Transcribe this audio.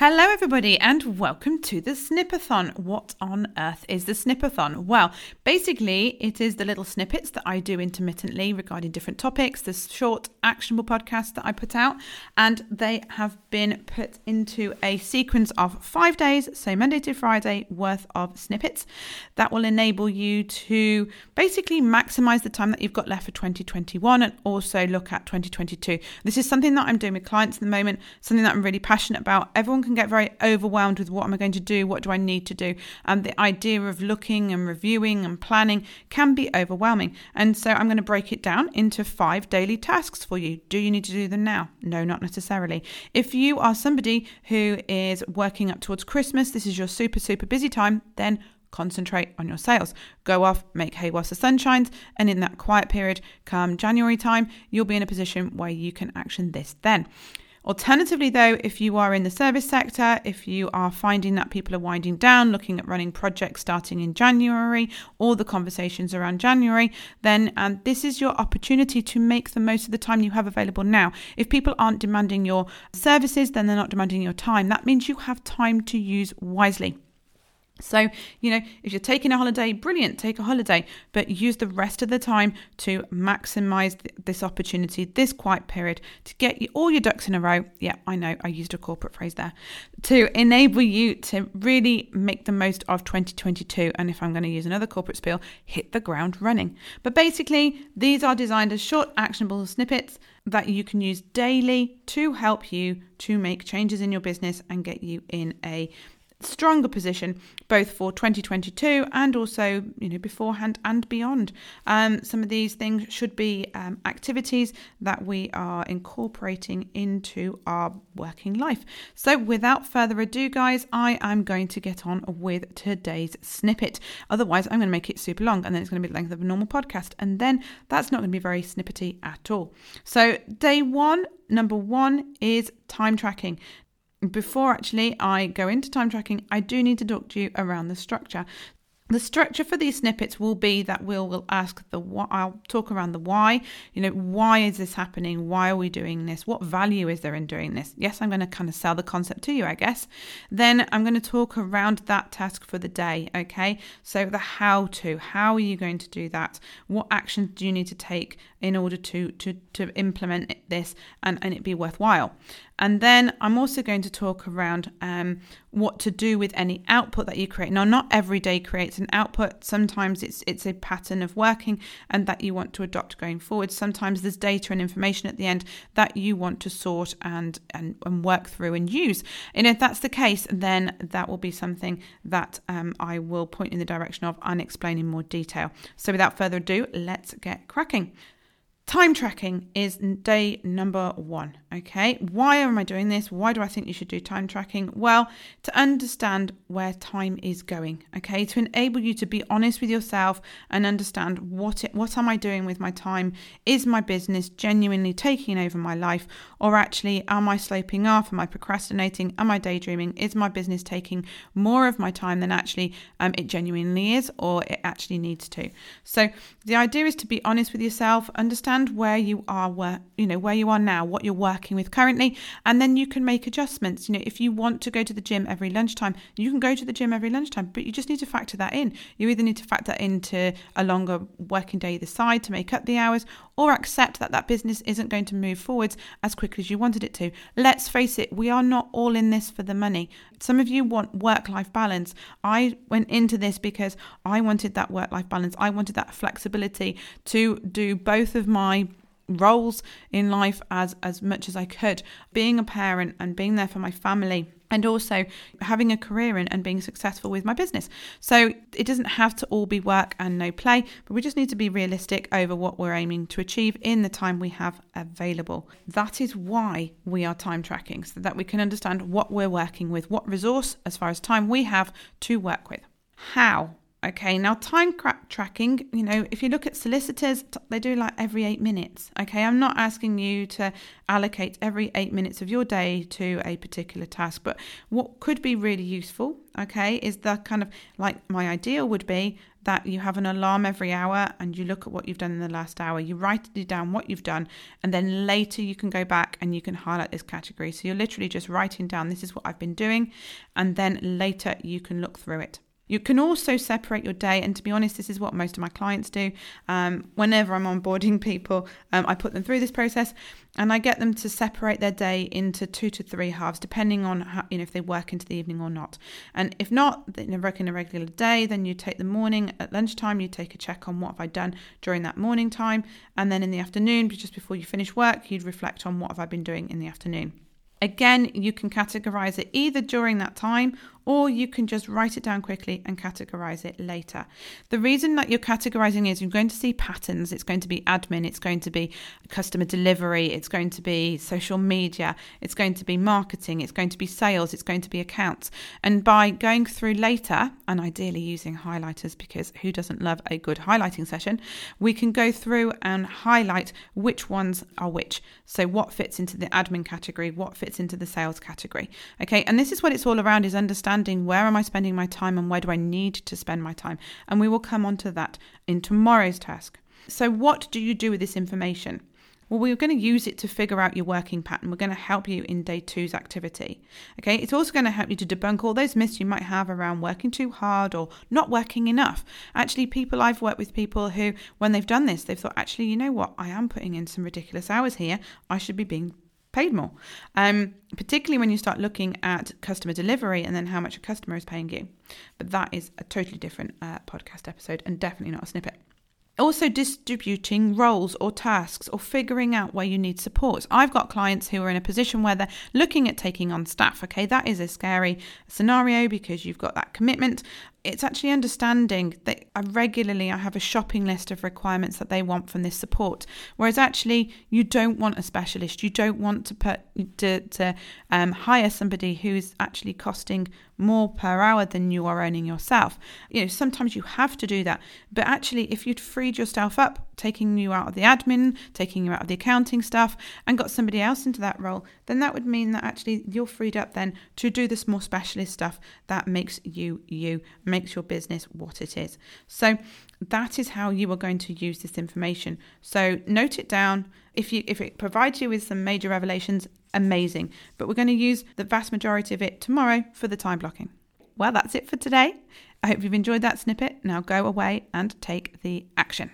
Hello, everybody, and welcome to the Snipathon. What on earth is the Snipathon? Well, basically, it is the little snippets that I do intermittently regarding different topics, the short, actionable podcasts that I put out, and they have been put into a sequence of five days, so Monday to Friday, worth of snippets that will enable you to basically maximize the time that you've got left for 2021 and also look at 2022. This is something that I'm doing with clients at the moment, something that I'm really passionate about. Everyone can get very overwhelmed with what am I going to do? What do I need to do? And the idea of looking and reviewing and planning can be overwhelming. And so I'm going to break it down into five daily tasks for you. Do you need to do them now? No, not necessarily. If you are somebody who is working up towards Christmas, this is your super, super busy time, then concentrate on your sales. Go off, make hay whilst the sun shines, and in that quiet period, come January time, you'll be in a position where you can action this then. Alternatively, though, if you are in the service sector, if you are finding that people are winding down, looking at running projects starting in January, or the conversations around January, then this is your opportunity to make the most of the time you have available now. If people aren't demanding your services, then they're not demanding your time. That means you have time to use wisely. So, you know, if you're taking a holiday, brilliant, take a holiday, but use the rest of the time to maximize th- this opportunity, this quiet period, to get you, all your ducks in a row. Yeah, I know, I used a corporate phrase there, to enable you to really make the most of 2022. And if I'm going to use another corporate spiel, hit the ground running. But basically, these are designed as short, actionable snippets that you can use daily to help you to make changes in your business and get you in a stronger position both for 2022 and also you know beforehand and beyond. Um, some of these things should be um, activities that we are incorporating into our working life. So without further ado guys i am going to get on with today's snippet. Otherwise i'm going to make it super long and then it's going to be the length of a normal podcast and then that's not going to be very snippety at all. So day one number one is time tracking before actually I go into time tracking, I do need to talk to you around the structure. The structure for these snippets will be that we'll will ask the why. I'll talk around the why. You know, why is this happening? Why are we doing this? What value is there in doing this? Yes, I'm going to kind of sell the concept to you, I guess. Then I'm going to talk around that task for the day. Okay, so the how to. How are you going to do that? What actions do you need to take in order to to to implement this and and it be worthwhile? And then I'm also going to talk around um, what to do with any output that you create. Now, not every day creates an output. Sometimes it's it's a pattern of working and that you want to adopt going forward. Sometimes there's data and information at the end that you want to sort and and, and work through and use. And if that's the case, then that will be something that um, I will point in the direction of and explain in more detail. So without further ado, let's get cracking. Time tracking is day number one. Okay, why am I doing this? Why do I think you should do time tracking? Well, to understand where time is going. Okay, to enable you to be honest with yourself and understand what it, what am I doing with my time? Is my business genuinely taking over my life, or actually am I sloping off? Am I procrastinating? Am I daydreaming? Is my business taking more of my time than actually um, it genuinely is, or it actually needs to? So the idea is to be honest with yourself, understand understand where you are, where you know where you are now, what you're working with currently, and then you can make adjustments. You know, if you want to go to the gym every lunchtime, you can go to the gym every lunchtime, but you just need to factor that in. You either need to factor that into a longer working day either side to make up the hours, or accept that that business isn't going to move forwards as quickly as you wanted it to. Let's face it, we are not all in this for the money. Some of you want work life balance. I went into this because I wanted that work life balance. I wanted that flexibility to do both of my roles in life as as much as I could. Being a parent and being there for my family and also having a career in and being successful with my business. So it doesn't have to all be work and no play, but we just need to be realistic over what we're aiming to achieve in the time we have available. That is why we are time tracking, so that we can understand what we're working with, what resource as far as time we have to work with. How Okay, now time tracking, you know, if you look at solicitors, they do like every eight minutes. Okay, I'm not asking you to allocate every eight minutes of your day to a particular task, but what could be really useful okay, is the kind of like my ideal would be that you have an alarm every hour and you look at what you've done in the last hour. You write it down what you've done, and then later you can go back and you can highlight this category. So you're literally just writing down this is what I've been doing, and then later you can look through it. You can also separate your day, and to be honest, this is what most of my clients do. Um, whenever I'm onboarding people, um, I put them through this process, and I get them to separate their day into two to three halves, depending on how, you know if they work into the evening or not. And if not, they work in a regular day, then you take the morning at lunchtime. You take a check on what have I done during that morning time, and then in the afternoon, just before you finish work, you'd reflect on what have I been doing in the afternoon. Again, you can categorize it either during that time or you can just write it down quickly and categorize it later. The reason that you're categorizing is you're going to see patterns. It's going to be admin, it's going to be customer delivery, it's going to be social media, it's going to be marketing, it's going to be sales, it's going to be accounts. And by going through later, and ideally using highlighters because who doesn't love a good highlighting session, we can go through and highlight which ones are which. So what fits into the admin category, what fits into the sales category. Okay, and this is what it's all around is understanding understanding where am I spending my time and where do I need to spend my time. And we will come on to that in tomorrow's task. So, what do you do with this information? Well, we're going to use it to figure out your working pattern. We're going to help you in day two's activity. Okay, it's also going to help you to debunk all those myths you might have around working too hard or not working enough. Actually, people I've worked with people who, when they've done this, they've thought, actually, you know what, I am putting in some ridiculous hours here. I should be being paid more. Um, particularly when you start looking at customer delivery and then how much a customer is paying you. But that is a totally different uh, podcast episode and definitely not a snippet. Also, distributing roles or tasks or figuring out where you need support. I've got clients who are in a position where they're looking at taking on staff. Okay, that is a scary scenario because you've got that commitment it's actually understanding that I regularly I have a shopping list of requirements that they want from this support. Whereas actually you don't want a specialist. You don't want to put to, to um, hire somebody who's actually costing more per hour than you are earning yourself. You know, sometimes you have to do that. But actually if you'd freed yourself up, taking you out of the admin, taking you out of the accounting stuff, and got somebody else into that role, then that would mean that actually you're freed up then to do this more specialist stuff that makes you you makes your business what it is. So that is how you are going to use this information. So note it down. If you if it provides you with some major revelations, amazing. But we're going to use the vast majority of it tomorrow for the time blocking. Well, that's it for today. I hope you've enjoyed that snippet. Now go away and take the action.